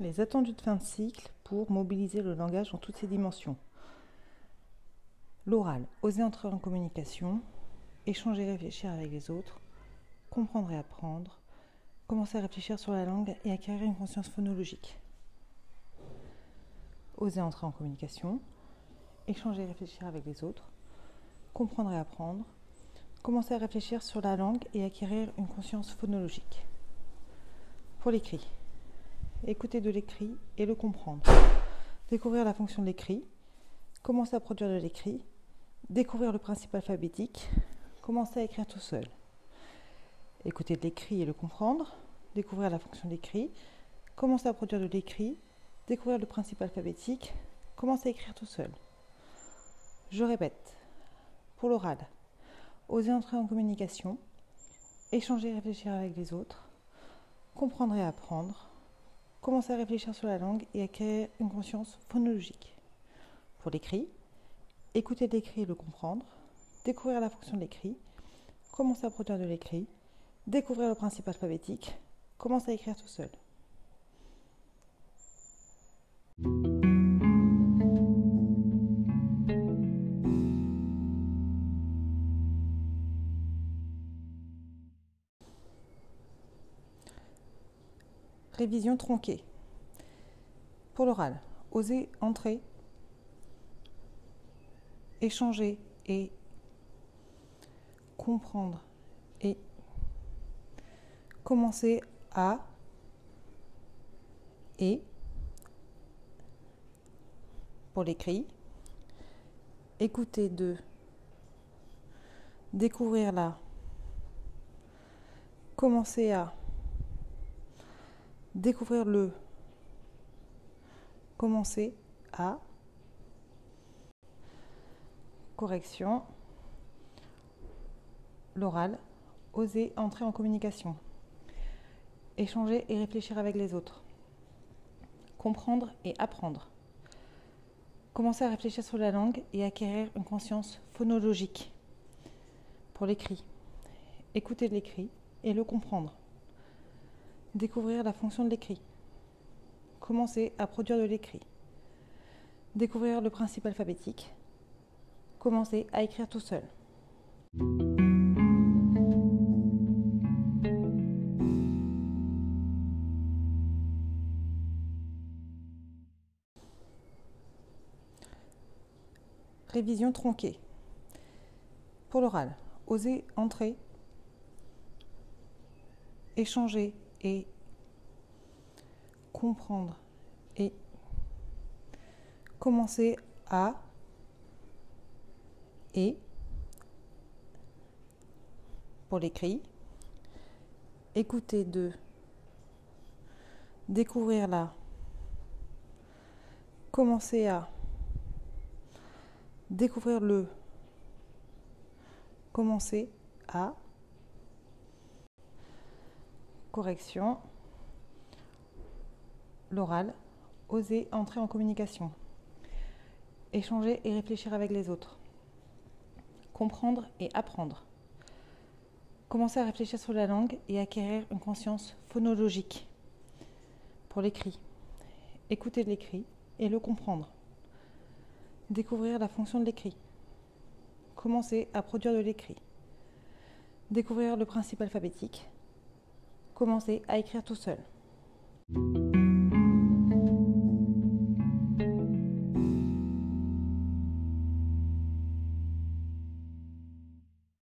Les attendus de fin de cycle pour mobiliser le langage dans toutes ses dimensions. L'oral, oser entrer en communication, échanger, réfléchir avec les autres, comprendre et apprendre, commencer à réfléchir sur la langue et acquérir une conscience phonologique. Oser entrer en communication, échanger et réfléchir avec les autres, comprendre et apprendre, commencer à réfléchir sur la langue et acquérir une conscience phonologique. Pour l'écrit, écouter de l'écrit et le comprendre, découvrir la fonction de l'écrit, commencer à produire de l'écrit, découvrir le principe alphabétique, commencer à écrire tout seul. Écouter de l'écrit et le comprendre, découvrir la fonction de l'écrit, commencer à produire de l'écrit, découvrir le principe alphabétique, commencer à écrire tout seul. Je répète, pour l'oral, oser entrer en communication, échanger et réfléchir avec les autres, comprendre et apprendre, commencer à réfléchir sur la langue et acquérir une conscience phonologique. Pour l'écrit, écouter l'écrit et le comprendre, découvrir la fonction de l'écrit, commencer à produire de l'écrit, découvrir le principe alphabétique, commencer à écrire tout seul. Révision tronquée. Pour l'oral, oser entrer, échanger et comprendre et commencer à et pour l'écrit, écouter de découvrir là, commencer à découvrir le, commencer à, correction, l'oral, oser entrer en communication, échanger et réfléchir avec les autres, comprendre et apprendre, commencer à réfléchir sur la langue et acquérir une conscience phonologique pour l'écrit, écouter l'écrit et le comprendre Découvrir la fonction de l'écrit. Commencer à produire de l'écrit. Découvrir le principe alphabétique. Commencer à écrire tout seul. Révision tronquée. Pour l'oral, oser entrer, échanger et comprendre et commencer à et pour l'écrit, écouter de découvrir là, commencer à découvrir le, commencer à correction, l'oral, oser entrer en communication, échanger et réfléchir avec les autres, comprendre et apprendre, commencer à réfléchir sur la langue et acquérir une conscience phonologique pour l'écrit, écouter l'écrit et le comprendre, découvrir la fonction de l'écrit, commencer à produire de l'écrit, découvrir le principe alphabétique, commencer à écrire tout seul.